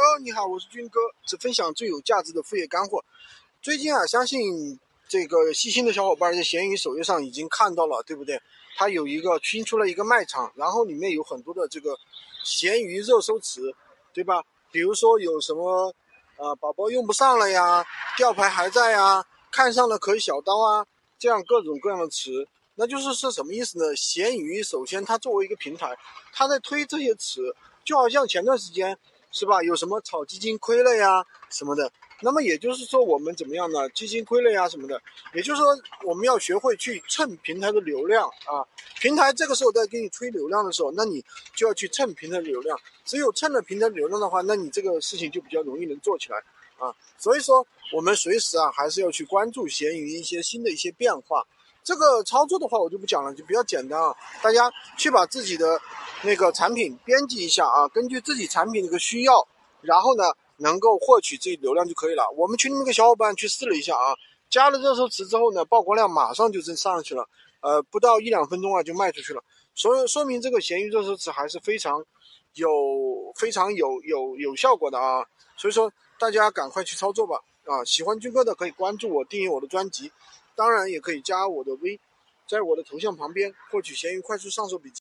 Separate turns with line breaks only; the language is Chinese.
Hello，你好，我是军哥，只分享最有价值的副业干货。最近啊，相信这个细心的小伙伴在闲鱼首页上已经看到了，对不对？它有一个新出了一个卖场，然后里面有很多的这个闲鱼热搜词，对吧？比如说有什么呃，宝宝用不上了呀，吊牌还在呀，看上了可以小刀啊，这样各种各样的词。那就是是什么意思呢？闲鱼首先它作为一个平台，它在推这些词，就好像前段时间是吧，有什么炒基金亏了呀什么的。那么也就是说，我们怎么样呢？基金亏了呀什么的，也就是说，我们要学会去蹭平台的流量啊。平台这个时候在给你推流量的时候，那你就要去蹭平台流量。只有蹭了平台流量的话，那你这个事情就比较容易能做起来啊。所以说，我们随时啊还是要去关注闲鱼一些新的一些变化。这个操作的话，我就不讲了，就比较简单啊。大家去把自己的那个产品编辑一下啊，根据自己产品的一个需要，然后呢，能够获取这流量就可以了。我们群里面个小伙伴去试了一下啊，加了热搜词之后呢，曝光量马上就增上去了，呃，不到一两分钟啊就卖出去了。所以说明这个闲鱼热搜词还是非常有、非常有有有效果的啊。所以说大家赶快去操作吧啊！喜欢军哥的可以关注我，订阅我的专辑。当然也可以加我的微，在我的头像旁边获取闲鱼快速上手笔记。